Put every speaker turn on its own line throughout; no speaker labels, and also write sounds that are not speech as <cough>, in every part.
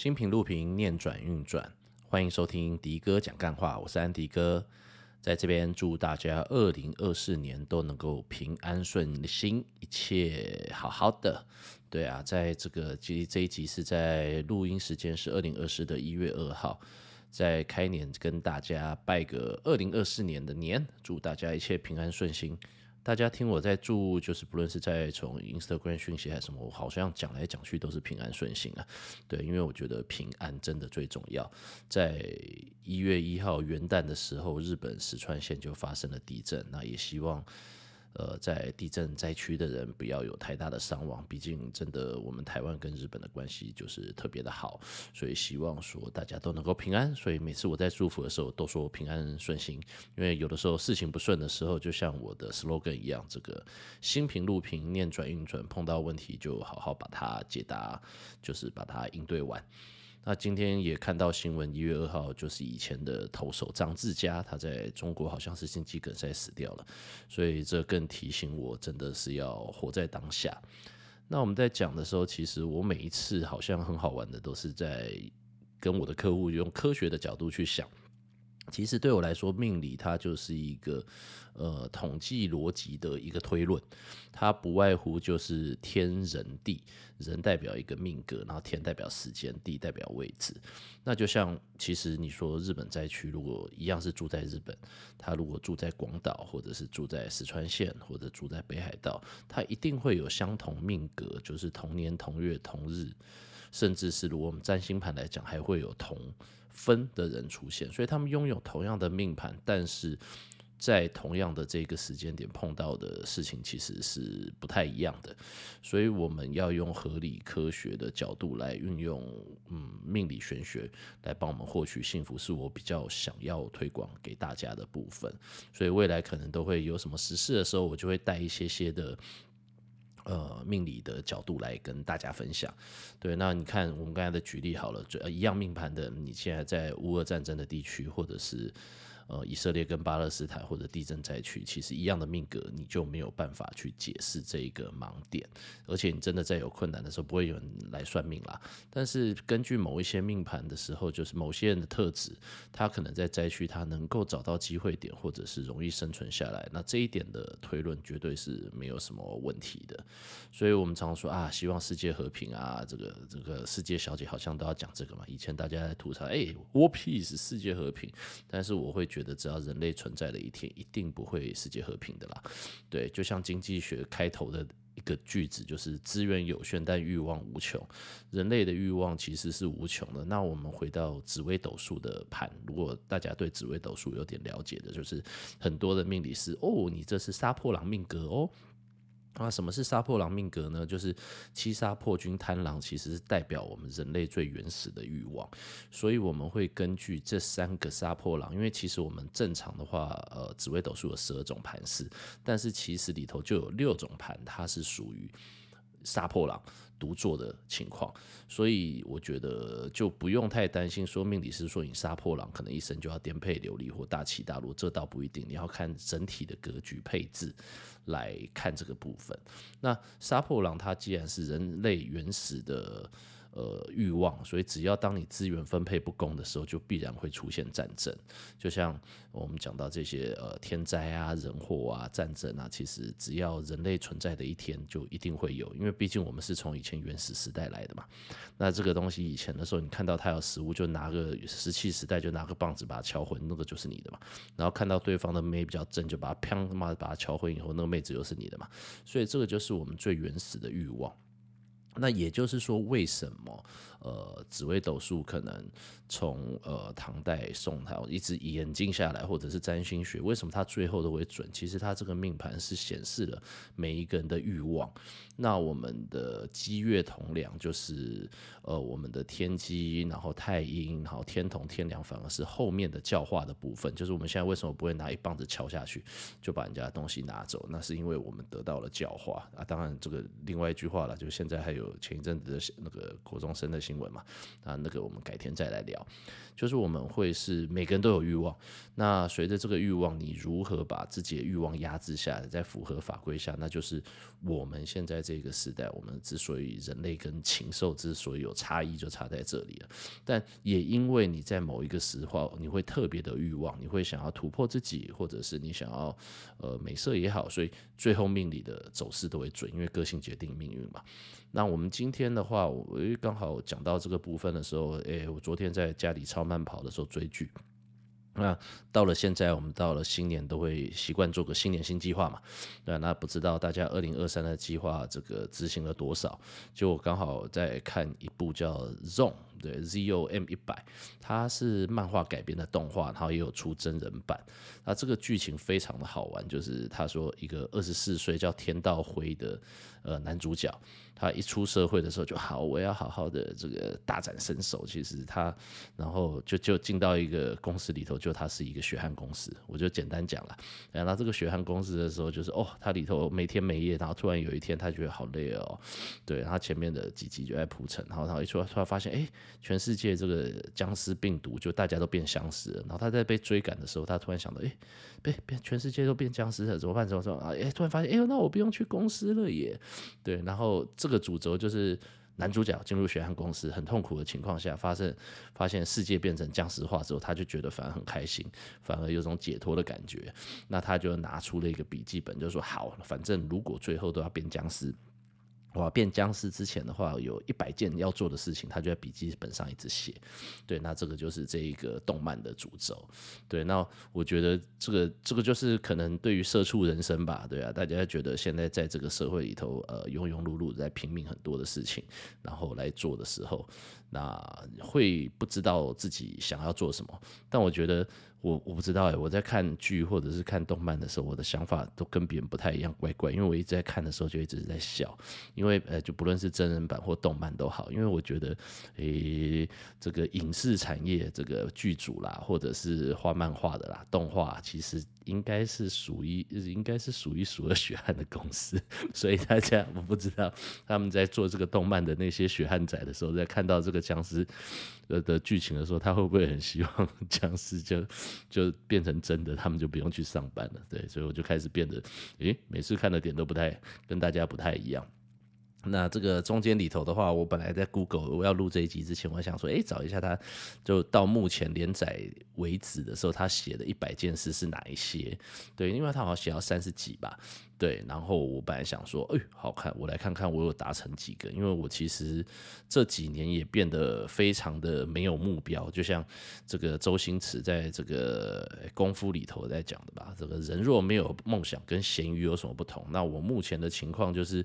新品录屏，念转运转，欢迎收听迪哥讲干话，我是安迪哥，在这边祝大家二零二四年都能够平安顺心，一切好好的。对啊，在这个其实这一集是在录音时间是二零二四的一月二号，在开年跟大家拜个二零二四年的年，祝大家一切平安顺心。大家听我在祝，就是不论是在从 Instagram 讯息还是什么，我好像讲来讲去都是平安顺心啊。对，因为我觉得平安真的最重要。在一月一号元旦的时候，日本石川县就发生了地震，那也希望。呃，在地震灾区的人不要有太大的伤亡，毕竟真的我们台湾跟日本的关系就是特别的好，所以希望说大家都能够平安。所以每次我在祝福的时候都说平安顺心，因为有的时候事情不顺的时候，就像我的 slogan 一样，这个心平路平，念转运转，碰到问题就好好把它解答，就是把它应对完。那今天也看到新闻，一月二号就是以前的投手张志佳，他在中国好像是心肌梗塞死掉了，所以这更提醒我，真的是要活在当下。那我们在讲的时候，其实我每一次好像很好玩的，都是在跟我的客户用科学的角度去想。其实对我来说，命理它就是一个呃统计逻辑的一个推论，它不外乎就是天人地，人代表一个命格，然后天代表时间，地代表位置。那就像其实你说日本灾区，如果一样是住在日本，他如果住在广岛，或者是住在石川县，或者住在北海道，他一定会有相同命格，就是同年同月同日，甚至是如果我们占星盘来讲，还会有同。分的人出现，所以他们拥有同样的命盘，但是在同样的这个时间点碰到的事情其实是不太一样的。所以我们要用合理科学的角度来运用，嗯，命理玄学来帮我们获取幸福，是我比较想要推广给大家的部分。所以未来可能都会有什么实事的时候，我就会带一些些的。呃，命理的角度来跟大家分享。对，那你看我们刚才的举例好了，就一样命盘的，你现在在乌俄战争的地区，或者是。呃，以色列跟巴勒斯坦或者地震灾区，其实一样的命格，你就没有办法去解释这一个盲点。而且你真的在有困难的时候，不会有人来算命啦。但是根据某一些命盘的时候，就是某些人的特质，他可能在灾区他能够找到机会点，或者是容易生存下来。那这一点的推论绝对是没有什么问题的。所以我们常说啊，希望世界和平啊，这个这个世界小姐好像都要讲这个嘛。以前大家在吐槽，哎，War Peace，世界和平。但是我会觉。觉得只要人类存在的一天，一定不会世界和平的啦。对，就像经济学开头的一个句子，就是资源有限，但欲望无穷。人类的欲望其实是无穷的。那我们回到紫微斗数的盘，如果大家对紫微斗数有点了解的，就是很多的命理师哦，你这是杀破狼命格哦。那什么是杀破狼命格呢？就是七杀破军贪狼，其实是代表我们人类最原始的欲望，所以我们会根据这三个杀破狼，因为其实我们正常的话，呃，紫微斗数有十二种盘式，但是其实里头就有六种盘，它是属于杀破狼。独坐的情况，所以我觉得就不用太担心。说命理师说你杀破狼，可能一生就要颠沛流离或大起大落，这倒不一定。你要看整体的格局配置来看这个部分。那杀破狼它既然是人类原始的。呃，欲望，所以只要当你资源分配不公的时候，就必然会出现战争。就像我们讲到这些呃天灾啊、人祸啊、战争啊，其实只要人类存在的一天，就一定会有。因为毕竟我们是从以前原始时代来的嘛。那这个东西以前的时候，你看到它有食物，就拿个石器时代就拿个棒子把它敲昏，那个就是你的嘛。然后看到对方的妹比较正，就把它砰他妈把它敲昏以后，那个妹子又是你的嘛。所以这个就是我们最原始的欲望。那也就是说，为什么呃紫微斗数可能从呃唐代、宋朝一直演进下来，或者是占星学，为什么它最后都会准？其实它这个命盘是显示了每一个人的欲望。那我们的机月同梁就是呃我们的天机，然后太阴，然后天同、天梁，反而是后面的教化的部分。就是我们现在为什么不会拿一棒子敲下去就把人家的东西拿走？那是因为我们得到了教化啊。当然，这个另外一句话了，就现在还有。有前一阵子的那个国中生的新闻嘛，啊，那个我们改天再来聊。就是我们会是每个人都有欲望，那随着这个欲望，你如何把自己的欲望压制下来，在符合法规下，那就是我们现在这个时代，我们之所以人类跟禽兽之所以有差异，就差在这里了。但也因为你在某一个时候，你会特别的欲望，你会想要突破自己，或者是你想要呃美色也好，所以最后命里的走势都会准，因为个性决定命运嘛。那我们今天的话，我刚好讲到这个部分的时候，诶，我昨天在家里超慢跑的时候追剧。那到了现在，我们到了新年都会习惯做个新年新计划嘛。对，那不知道大家二零二三的计划这个执行了多少？就我刚好在看一部叫《Zone》。对，Z O M 一百，它是漫画改编的动画，然后也有出真人版。那这个剧情非常的好玩，就是他说一个二十四岁叫天道辉的呃男主角，他一出社会的时候就好，我要好好的这个大展身手。其实他然后就就进到一个公司里头，就他是一个血汗公司，我就简单讲了。然后这个血汗公司的时候，就是哦，他里头每天每夜，然后突然有一天他觉得好累哦，对，然后前面的几集就在铺陈，然后然后一出来突然发现，哎。全世界这个僵尸病毒就大家都变僵尸了，然后他在被追赶的时候，他突然想到，哎，被变全世界都变僵尸了，怎么办？怎么怎么啊？哎，突然发现，哎呦，那我不用去公司了耶。对，然后这个主轴就是男主角进入血汗公司，很痛苦的情况下，发现发现世界变成僵尸化之后，他就觉得反而很开心，反而有种解脱的感觉。那他就拿出了一个笔记本，就说好，反正如果最后都要变僵尸。我要变僵尸之前的话，有一百件要做的事情，他就在笔记本上一直写。对，那这个就是这一个动漫的主轴。对，那我觉得这个这个就是可能对于社畜人生吧，对啊，大家觉得现在在这个社会里头，呃，庸庸碌碌在拼命很多的事情，然后来做的时候，那会不知道自己想要做什么。但我觉得。我我不知道哎，我在看剧或者是看动漫的时候，我的想法都跟别人不太一样，怪怪。因为我一直在看的时候就一直在笑，因为呃，就不论是真人版或动漫都好，因为我觉得，诶、这个影视产业这个剧组啦，或者是画漫画的啦，动画其实。应该是属于，应该是数一数二血汗的公司，<laughs> 所以大家我不知道他们在做这个动漫的那些血汗仔的时候，在看到这个僵尸的的剧情的时候，他会不会很希望 <laughs> 僵尸就就变成真的，他们就不用去上班了？对，所以我就开始变得，诶，每次看的点都不太跟大家不太一样。那这个中间里头的话，我本来在 Google 我要录这一集之前，我想说，哎，找一下他，就到目前连载为止的时候，他写的一百件事是哪一些？对，因为他好像写到三十几吧。对，然后我本来想说，哎，好看，我来看看我有达成几个，因为我其实这几年也变得非常的没有目标，就像这个周星驰在这个功夫里头在讲的吧，这个人若没有梦想，跟咸鱼有什么不同？那我目前的情况就是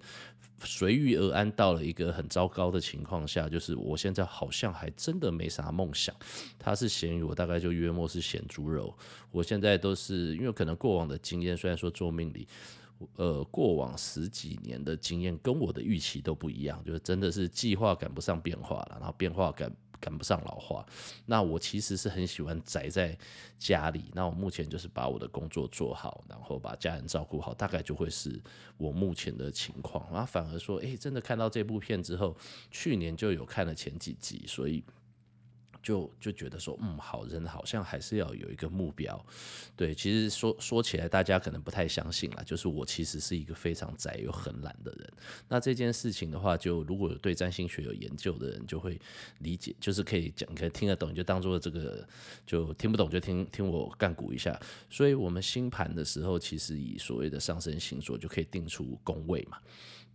随遇而安，到了一个很糟糕的情况下，就是我现在好像还真的没啥梦想。他是咸鱼，我大概就约莫是咸猪肉。我现在都是因为可能过往的经验，虽然说做命理。呃，过往十几年的经验跟我的预期都不一样，就是真的是计划赶不上变化了，然后变化赶赶不上老化。那我其实是很喜欢宅在家里，那我目前就是把我的工作做好，然后把家人照顾好，大概就会是我目前的情况。然后反而说，诶，真的看到这部片之后，去年就有看了前几集，所以。就就觉得说，嗯，好人好像还是要有一个目标，对。其实说说起来，大家可能不太相信啦，就是我其实是一个非常宅又很懒的人。那这件事情的话，就如果有对占星学有研究的人，就会理解，就是可以讲，可以听得懂，就当做这个，就听不懂就听听我干股一下。所以我们星盘的时候，其实以所谓的上升星座就可以定出宫位嘛。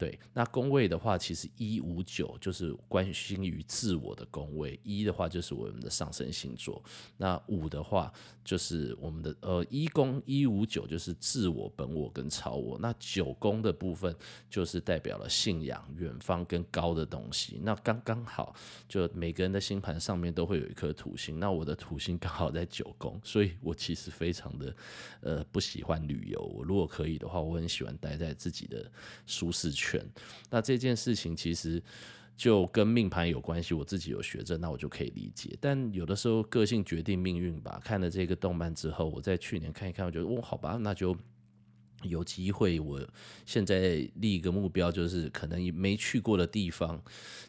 对，那宫位的话，其实一五九就是关心于自我的宫位，一的话就是我们的上升星座，那五的话就是我们的呃一宫一五九就是自我、本我跟超我，那九宫的部分就是代表了信仰、远方跟高的东西，那刚刚好就每个人的星盘上面都会有一颗土星，那我的土星刚好在九宫，所以我其实非常的呃不喜欢旅游，我如果可以的话，我很喜欢待在自己的舒适区。那这件事情其实就跟命盘有关系，我自己有学着，那我就可以理解。但有的时候个性决定命运吧。看了这个动漫之后，我在去年看一看，我觉得哦，好吧，那就有机会，我现在立一个目标，就是可能没去过的地方，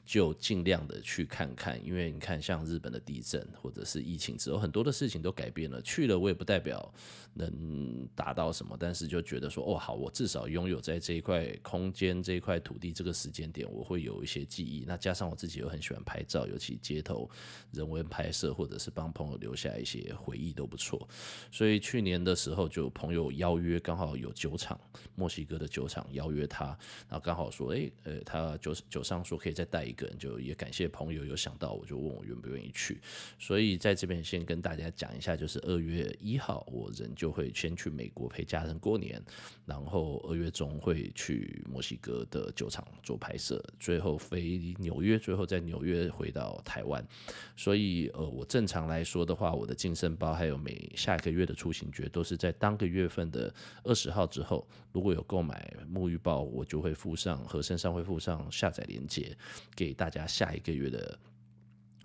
就尽量的去看看。因为你看，像日本的地震或者是疫情之后，很多的事情都改变了。去了我也不代表能达到什么，但是就觉得说，哦，好，我至少拥有在这一块空间、这一块土地、这个时间点，我会有一些记忆。那加上我自己又很喜欢拍照，尤其街头人文拍摄，或者是帮朋友留下一些回忆都不错。所以去年的时候，就朋友邀约，刚好有。酒厂，墨西哥的酒厂邀约他，然后刚好说，诶，呃，他酒酒商说可以再带一个人，就也感谢朋友有想到我，就问我愿不愿意去。所以在这边先跟大家讲一下，就是二月一号，我人就会先去美国陪家人过年，然后二月中会去墨西哥的酒厂做拍摄，最后飞纽约，最后在纽约回到台湾。所以，呃，我正常来说的话，我的净身包还有每下个月的出行券都是在当个月份的二十号。之后，如果有购买沐浴包，我就会附上和身上会附上下载链接，给大家下一个月的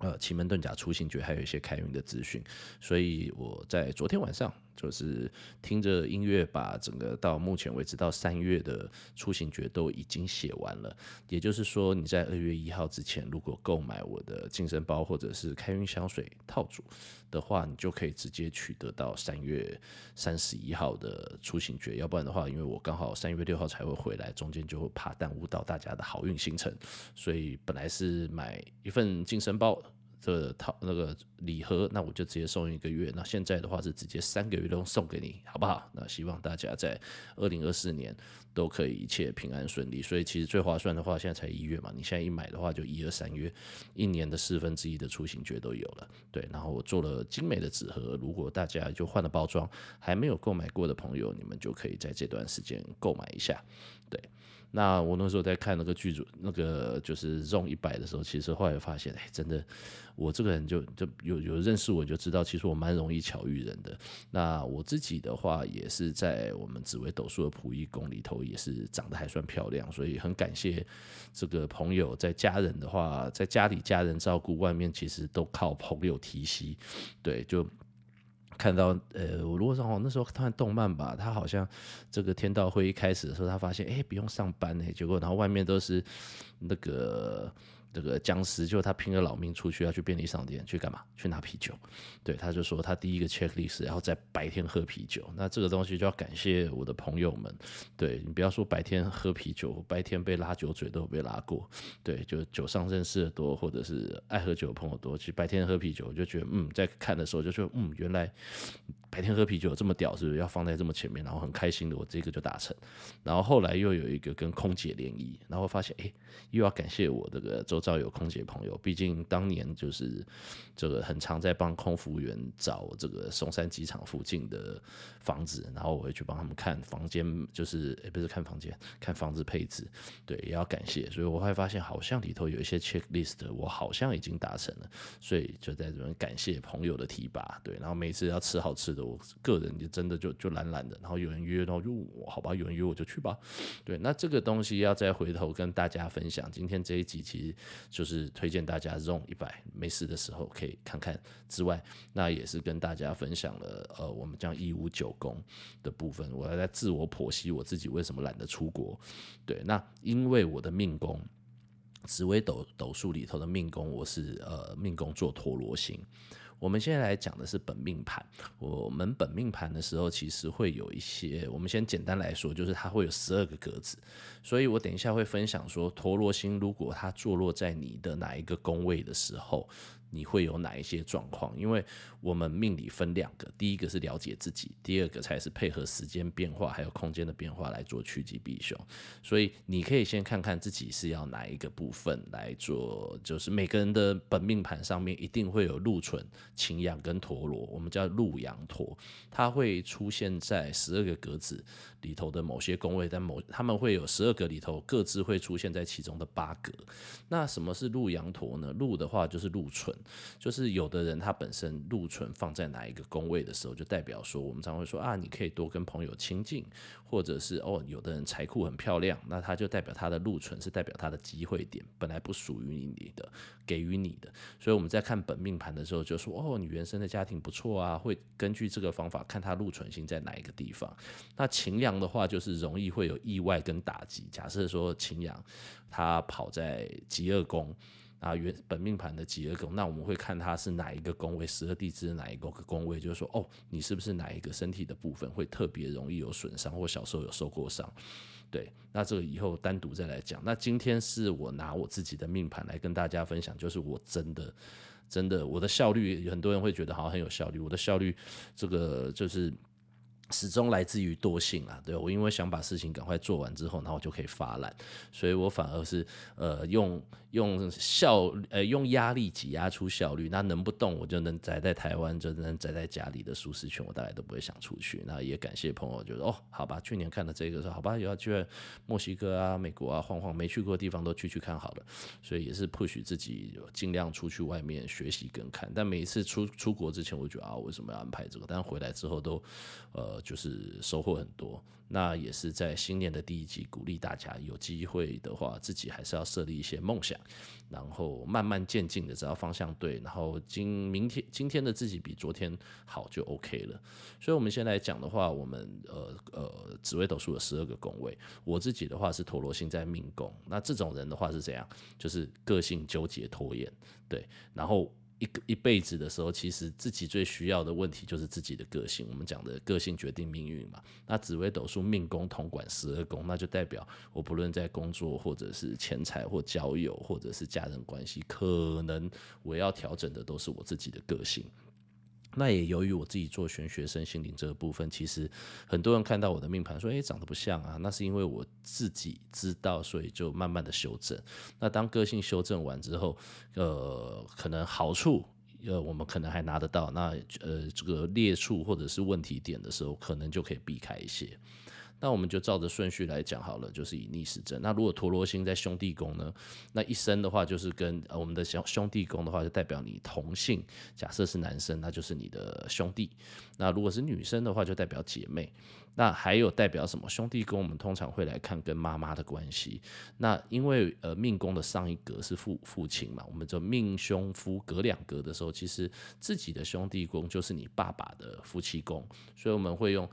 呃奇门遁甲出行诀，还有一些开运的资讯。所以我在昨天晚上。就是听着音乐，把整个到目前为止到三月的出行诀都已经写完了。也就是说，你在二月一号之前，如果购买我的净身包或者是开运香水套组的话，你就可以直接取得到三月三十一号的出行诀。要不然的话，因为我刚好三月六号才会回来，中间就怕耽误到大家的好运行程，所以本来是买一份净身包。这套那个礼盒，那我就直接送一个月。那现在的话是直接三个月都送给你，好不好？那希望大家在二零二四年都可以一切平安顺利。所以其实最划算的话，现在才一月嘛，你现在一买的话就一二三月，一年的四分之一的出行券都有了。对，然后我做了精美的纸盒，如果大家就换了包装，还没有购买过的朋友，你们就可以在这段时间购买一下。对。那我那时候在看那个剧组，那个就是 Zone 一百的时候，其实后来发现，哎，真的，我这个人就就有有认识我就知道，其实我蛮容易巧遇人的。那我自己的话，也是在我们紫微斗数的仆役宫里头，也是长得还算漂亮，所以很感谢这个朋友。在家人的话，在家里家人照顾，外面其实都靠朋友提携，对，就。看到呃，我如果说哦，那时候看动漫吧，他好像这个天道会一开始的时候，他发现哎，不用上班呢，结果然后外面都是那个。这个僵尸就他拼了老命出去要去便利商店去干嘛？去拿啤酒。对，他就说他第一个 checklist 然后在白天喝啤酒。那这个东西就要感谢我的朋友们。对，你不要说白天喝啤酒，白天被拉酒嘴都有被拉过。对，就酒上认识的多，或者是爱喝酒的朋友多，其实白天喝啤酒，我就觉得嗯，在看的时候就说嗯，原来白天喝啤酒这么屌，是不是要放在这么前面？然后很开心的，我这个就达成。然后后来又有一个跟空姐联谊，然后发现哎，又要感谢我这个周。找有空姐朋友，毕竟当年就是这个很常在帮空服务员找这个松山机场附近的房子，然后我会去帮他们看房间，就是也不是看房间，看房子配置，对，也要感谢。所以我会发现好像里头有一些 checklist，我好像已经达成了，所以就在这边感谢朋友的提拔，对。然后每次要吃好吃的，我个人就真的就就懒懒的，然后有人约，然后就好吧，有人约我就去吧，对。那这个东西要再回头跟大家分享，今天这一集其实。就是推荐大家用一百没事的时候可以看看之外，那也是跟大家分享了呃，我们将一五九宫的部分，我要在自我剖析我自己为什么懒得出国。对，那因为我的命宫紫微斗斗数里头的命宫，我是呃命宫做陀螺星。我们现在来讲的是本命盘。我们本命盘的时候，其实会有一些。我们先简单来说，就是它会有十二个格子。所以我等一下会分享说，陀罗星如果它坐落在你的哪一个宫位的时候。你会有哪一些状况？因为我们命理分两个，第一个是了解自己，第二个才是配合时间变化还有空间的变化来做趋吉避凶。所以你可以先看看自己是要哪一个部分来做，就是每个人的本命盘上面一定会有禄存、擎羊跟陀罗，我们叫禄羊陀，它会出现在十二个格子里头的某些宫位，但某他们会有十二个里头各自会出现在其中的八格。那什么是禄羊陀呢？禄的话就是禄存。就是有的人他本身禄存放在哪一个宫位的时候，就代表说我们常会说啊，你可以多跟朋友亲近，或者是哦，有的人财库很漂亮，那他就代表他的禄存是代表他的机会点，本来不属于你的，给予你的。所以我们在看本命盘的时候，就说哦，你原生的家庭不错啊，会根据这个方法看他禄存星在哪一个地方。那擎羊的话，就是容易会有意外跟打击。假设说擎羊他跑在极恶宫。啊，原本命盘的疾厄宫，那我们会看它是哪一个宫位，十二地支的哪一个宫位，就是说，哦，你是不是哪一个身体的部分会特别容易有损伤，或小时候有受过伤？对，那这个以后单独再来讲。那今天是我拿我自己的命盘来跟大家分享，就是我真的，真的，我的效率，很多人会觉得好像很有效率，我的效率，这个就是。始终来自于惰性啊，对，我因为想把事情赶快做完之后，然后我就可以发懒，所以我反而是呃用用效呃用压力挤压出效率。那能不动我就能宅在台湾，就能宅在家里的舒适圈，我大概都不会想出去。那也感谢朋友，就说哦，好吧，去年看了这个说好吧，也要去墨西哥啊、美国啊晃晃，没去过的地方都去去看好了。所以也是 push 自己尽量出去外面学习跟看。但每一次出出国之前，我觉得啊，为什么要安排这个？但回来之后都呃。就是收获很多，那也是在新年的第一集鼓励大家，有机会的话，自己还是要设立一些梦想，然后慢慢渐进的，只要方向对，然后今明天今天的自己比昨天好就 OK 了。所以，我们先来讲的话，我们呃呃紫微斗数的十二个宫位，我自己的话是陀螺星在命宫，那这种人的话是怎样？就是个性纠结拖延，对，然后。一个一辈子的时候，其实自己最需要的问题就是自己的个性。我们讲的个性决定命运嘛。那紫微斗数命宫统管十二宫，那就代表我不论在工作，或者是钱财，或交友，或者是家人关系，可能我要调整的都是我自己的个性。那也由于我自己做玄学身心灵这个部分，其实很多人看到我的命盘说，诶，长得不像啊。那是因为我自己知道，所以就慢慢的修正。那当个性修正完之后，呃，可能好处，呃，我们可能还拿得到。那呃，这个劣处或者是问题点的时候，可能就可以避开一些。那我们就照着顺序来讲好了，就是以逆时针。那如果陀罗星在兄弟宫呢？那一生的话，就是跟我们的兄兄弟宫的话，就代表你同性。假设是男生，那就是你的兄弟。那如果是女生的话，就代表姐妹。那还有代表什么？兄弟宫我们通常会来看跟妈妈的关系。那因为呃命宫的上一格是父父亲嘛，我们就命兄夫隔两格的时候，其实自己的兄弟宫就是你爸爸的夫妻宫，所以我们会用。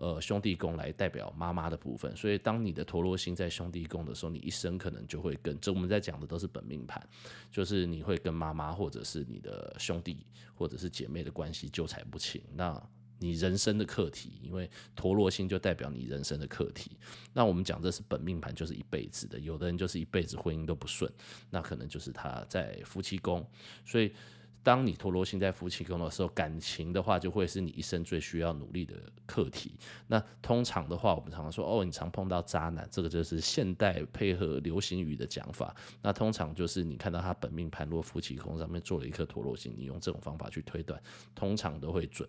呃，兄弟宫来代表妈妈的部分，所以当你的陀罗星在兄弟宫的时候，你一生可能就会跟这我们在讲的都是本命盘，就是你会跟妈妈或者是你的兄弟或者是姐妹的关系纠缠不清。那你人生的课题，因为陀罗星就代表你人生的课题。那我们讲这是本命盘，就是一辈子的，有的人就是一辈子婚姻都不顺，那可能就是他在夫妻宫，所以。当你陀罗星在夫妻宫的时候，感情的话就会是你一生最需要努力的课题。那通常的话，我们常常说，哦，你常碰到渣男，这个就是现代配合流行语的讲法。那通常就是你看到他本命盘落夫妻宫上面做了一颗陀螺星，你用这种方法去推断，通常都会准。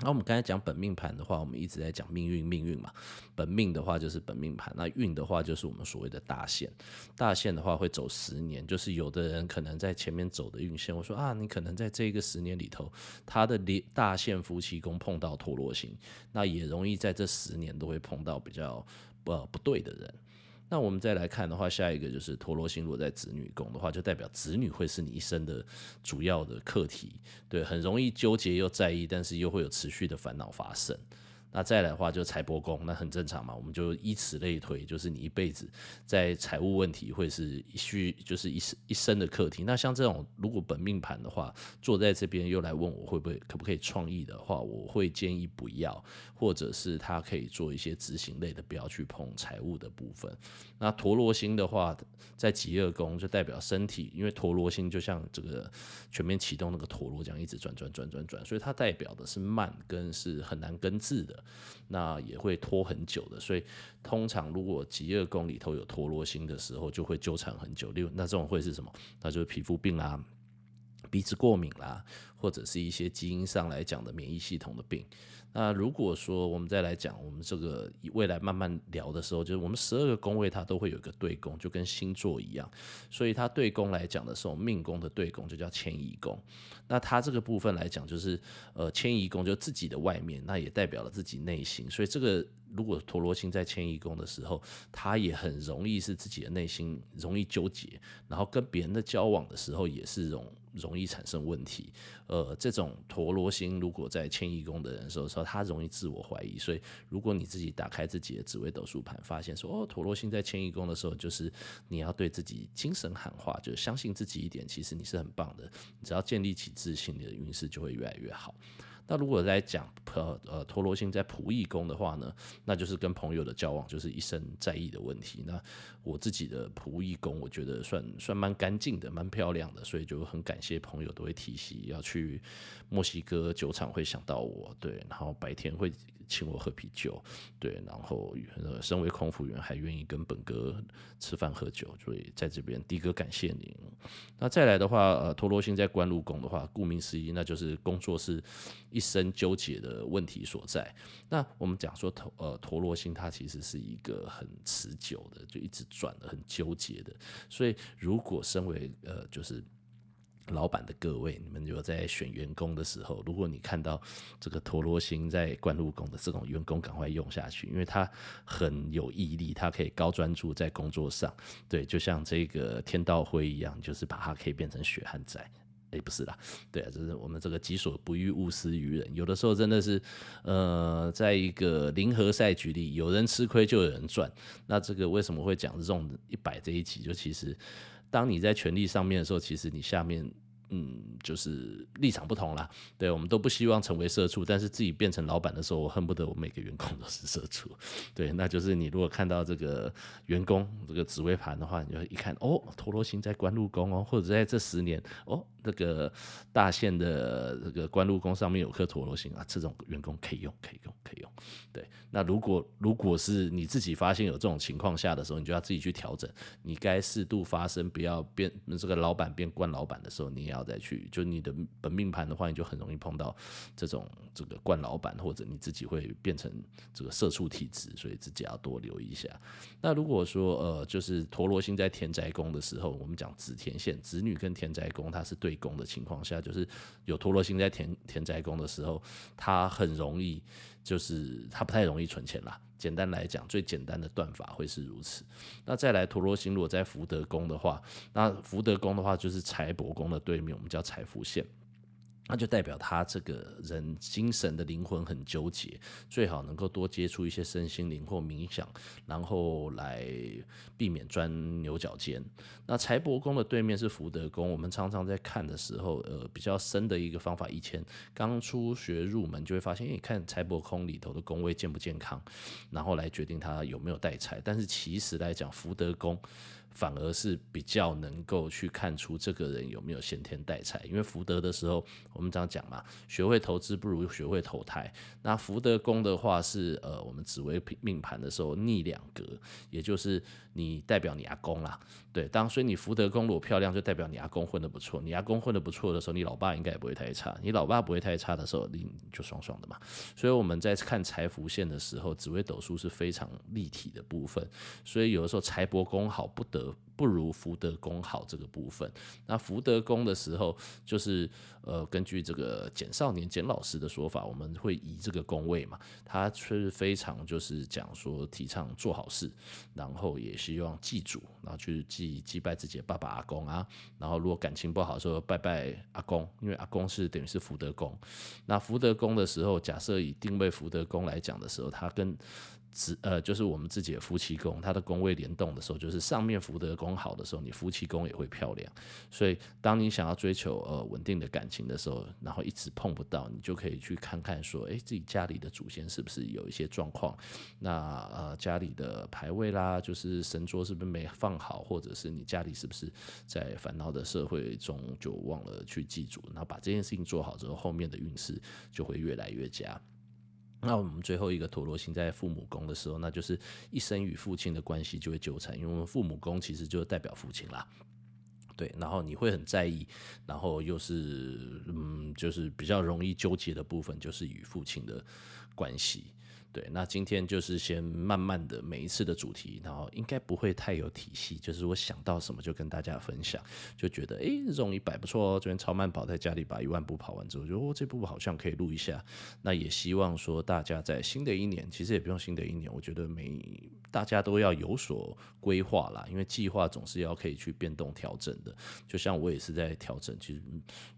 那我们刚才讲本命盘的话，我们一直在讲命运，命运嘛。本命的话就是本命盘，那运的话就是我们所谓的大限。大限的话会走十年，就是有的人可能在前面走的运线，我说啊，你可能在这个十年里头，他的大限夫妻宫碰到陀螺星，那也容易在这十年都会碰到比较呃不对的人。那我们再来看的话，下一个就是陀罗星落在子女宫的话，就代表子女会是你一生的主要的课题，对，很容易纠结又在意，但是又会有持续的烦恼发生。那再来的话就财帛宫，那很正常嘛，我们就以此类推，就是你一辈子在财务问题会是一续，就是一生一生的课题。那像这种如果本命盘的话，坐在这边又来问我会不会可不可以创意的话，我会建议不要，或者是他可以做一些执行类的，不要去碰财务的部分。那陀罗星的话，在极恶宫就代表身体，因为陀罗星就像这个全面启动那个陀螺这样一直转转转转转，所以它代表的是慢跟是很难根治的。那也会拖很久的，所以通常如果极恶宫里头有陀螺星的时候，就会纠缠很久。例如，那这种会是什么？那就是皮肤病啦、鼻子过敏啦，或者是一些基因上来讲的免疫系统的病。那如果说我们再来讲，我们这个未来慢慢聊的时候，就是我们十二个宫位它都会有一个对宫，就跟星座一样。所以它对宫来讲的时候，命宫的对宫就叫迁移宫。那它这个部分来讲，就是呃迁移宫就自己的外面，那也代表了自己内心。所以这个如果陀罗星在迁移宫的时候，它也很容易是自己的内心容易纠结，然后跟别人的交往的时候也是容容易产生问题。呃，这种陀罗星如果在迁移宫的人的时候，说他容易自我怀疑。所以，如果你自己打开自己的紫微斗数盘，发现说哦，陀罗星在迁移宫的时候，就是你要对自己精神喊话，就相信自己一点，其实你是很棒的。你只要建立起自信，你的运势就会越来越好。那如果在讲呃呃陀罗星在仆役宫的话呢，那就是跟朋友的交往就是一生在意的问题。那我自己的仆役宫，我觉得算算蛮干净的，蛮漂亮的，所以就很感谢朋友都会提醒要去墨西哥酒厂会想到我，对，然后白天会。请我喝啤酒，对，然后呃，身为空服员还愿意跟本哥吃饭喝酒，所以在这边迪哥感谢您。那再来的话，呃，陀罗星在官禄宫的话，顾名思义，那就是工作是一生纠结的问题所在。那我们讲说陀呃陀罗星，它其实是一个很持久的，就一直转的很纠结的。所以如果身为呃就是。老板的各位，你们有在选员工的时候，如果你看到这个陀螺星在灌入宫的这种员工，赶快用下去，因为他很有毅力，他可以高专注在工作上。对，就像这个天道辉一样，就是把它可以变成血汗仔。哎，不是啦，对啊，就是我们这个己所不欲，勿施于人。有的时候真的是，呃，在一个零和赛局里，有人吃亏就有人赚。那这个为什么会讲这种一百这一集？就其实。当你在权力上面的时候，其实你下面。嗯，就是立场不同啦。对，我们都不希望成为社畜，但是自己变成老板的时候，我恨不得我每个员工都是社畜。对，那就是你如果看到这个员工这个紫微盘的话，你就一看哦，陀螺星在官禄宫哦，或者在这十年哦，这个大限的这个官禄宫上面有颗陀螺星啊，这种员工可以用，可以用，可以用。对，那如果如果是你自己发现有这种情况下的时候，你就要自己去调整，你该适度发声，不要变这个老板变官老板的时候，你要要。要再去，就你的本命盘的话，你就很容易碰到这种这个惯老板，或者你自己会变成这个社畜体质，所以自己要多留意一下。那如果说呃，就是陀罗星在田宅宫的时候，我们讲子田线，子女跟田宅宫它是对宫的情况下，就是有陀罗星在田田宅宫的时候，它很容易。就是它不太容易存钱啦。简单来讲，最简单的断法会是如此。那再来，陀罗星如果在福德宫的话，那福德宫的话就是财帛宫的对面，我们叫财福线。那就代表他这个人精神的灵魂很纠结，最好能够多接触一些身心灵或冥想，然后来避免钻牛角尖。那财帛宫的对面是福德宫，我们常常在看的时候，呃，比较深的一个方法，以前刚初学入门就会发现，你看财帛宫里头的宫位健不健康，然后来决定他有没有带财。但是其实来讲，福德宫。反而是比较能够去看出这个人有没有先天带财，因为福德的时候，我们常讲嘛，学会投资不如学会投胎。那福德宫的话是呃，我们紫微命盘的时候逆两格，也就是你代表你阿公啦。对，当所以你福德宫如果漂亮，就代表你阿公混得不错。你阿公混得不错的时候，你老爸应该也不会太差。你老爸不会太差的时候，你就爽爽的嘛。所以我们在看财福线的时候，紫微斗数是非常立体的部分。所以有的时候财帛宫好不得。不如福德宫好这个部分。那福德宫的时候，就是呃，根据这个简少年简老师的说法，我们会以这个宫位嘛，他是非常就是讲说提倡做好事，然后也希望祭祖，然后去祭祭拜自己的爸爸阿公啊。然后如果感情不好的时候，拜拜阿公，因为阿公是等于是福德宫。那福德宫的时候，假设以定位福德宫来讲的时候，他跟子呃，就是我们自己的夫妻宫，它的宫位联动的时候，就是上面福德宫好的时候，你夫妻宫也会漂亮。所以，当你想要追求呃稳定的感情的时候，然后一直碰不到，你就可以去看看说，哎，自己家里的祖先是不是有一些状况？那呃，家里的牌位啦，就是神桌是不是没放好，或者是你家里是不是在烦恼的社会中就忘了去祭祖？然后把这件事情做好之后，后面的运势就会越来越佳。那我们最后一个陀螺星在父母宫的时候，那就是一生与父亲的关系就会纠缠，因为我们父母宫其实就代表父亲啦，对，然后你会很在意，然后又是嗯，就是比较容易纠结的部分，就是与父亲的关系。对，那今天就是先慢慢的每一次的主题，然后应该不会太有体系，就是我想到什么就跟大家分享，就觉得诶，这种一百不错哦，昨天超慢跑在家里把一万步跑完之后，就哦这步好像可以录一下。那也希望说大家在新的一年，其实也不用新的一年，我觉得每大家都要有所规划啦，因为计划总是要可以去变动调整的。就像我也是在调整，其实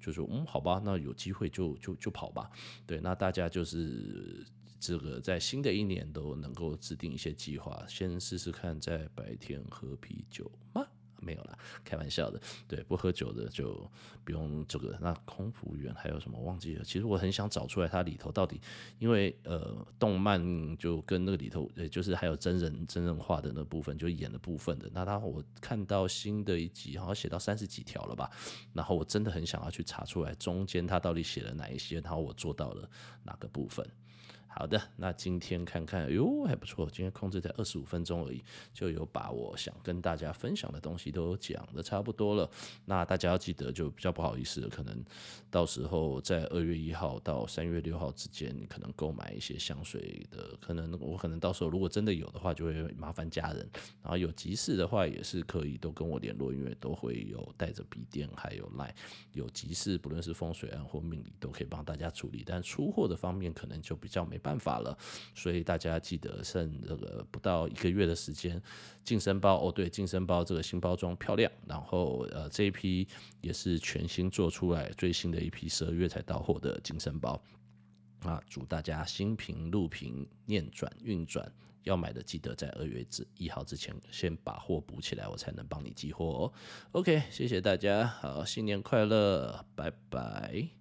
就说嗯好吧，那有机会就就就跑吧。对，那大家就是。这个在新的一年都能够制定一些计划，先试试看，在白天喝啤酒吗？没有啦，开玩笑的。对，不喝酒的就不用这个。那空服员还有什么忘记了？其实我很想找出来它里头到底，因为呃，动漫就跟那个里头，也，就是还有真人真人化的那部分，就演的部分的。那他我看到新的一集，好像写到三十几条了吧？然后我真的很想要去查出来中间他到底写了哪一些，然后我做到了哪个部分。好的，那今天看看，哟，还不错，今天控制在二十五分钟而已，就有把我想跟大家分享的东西都讲的差不多了。那大家要记得，就比较不好意思，可能到时候在二月一号到三月六号之间，你可能购买一些香水的，可能我可能到时候如果真的有的话，就会麻烦家人。然后有急事的话，也是可以都跟我联络，因为都会有带着笔电，还有赖有急事，不论是风水案或命理，都可以帮大家处理。但出货的方面，可能就比较没办。办法了，所以大家记得剩这个不到一个月的时间，净身包哦，对，净身包这个新包装漂亮，然后呃这一批也是全新做出来最新的一批，十二月才到货的净身包啊，祝大家新平路平念转运转，要买的记得在二月一号之前先把货补起来，我才能帮你寄货哦。OK，谢谢大家，好，新年快乐，拜拜。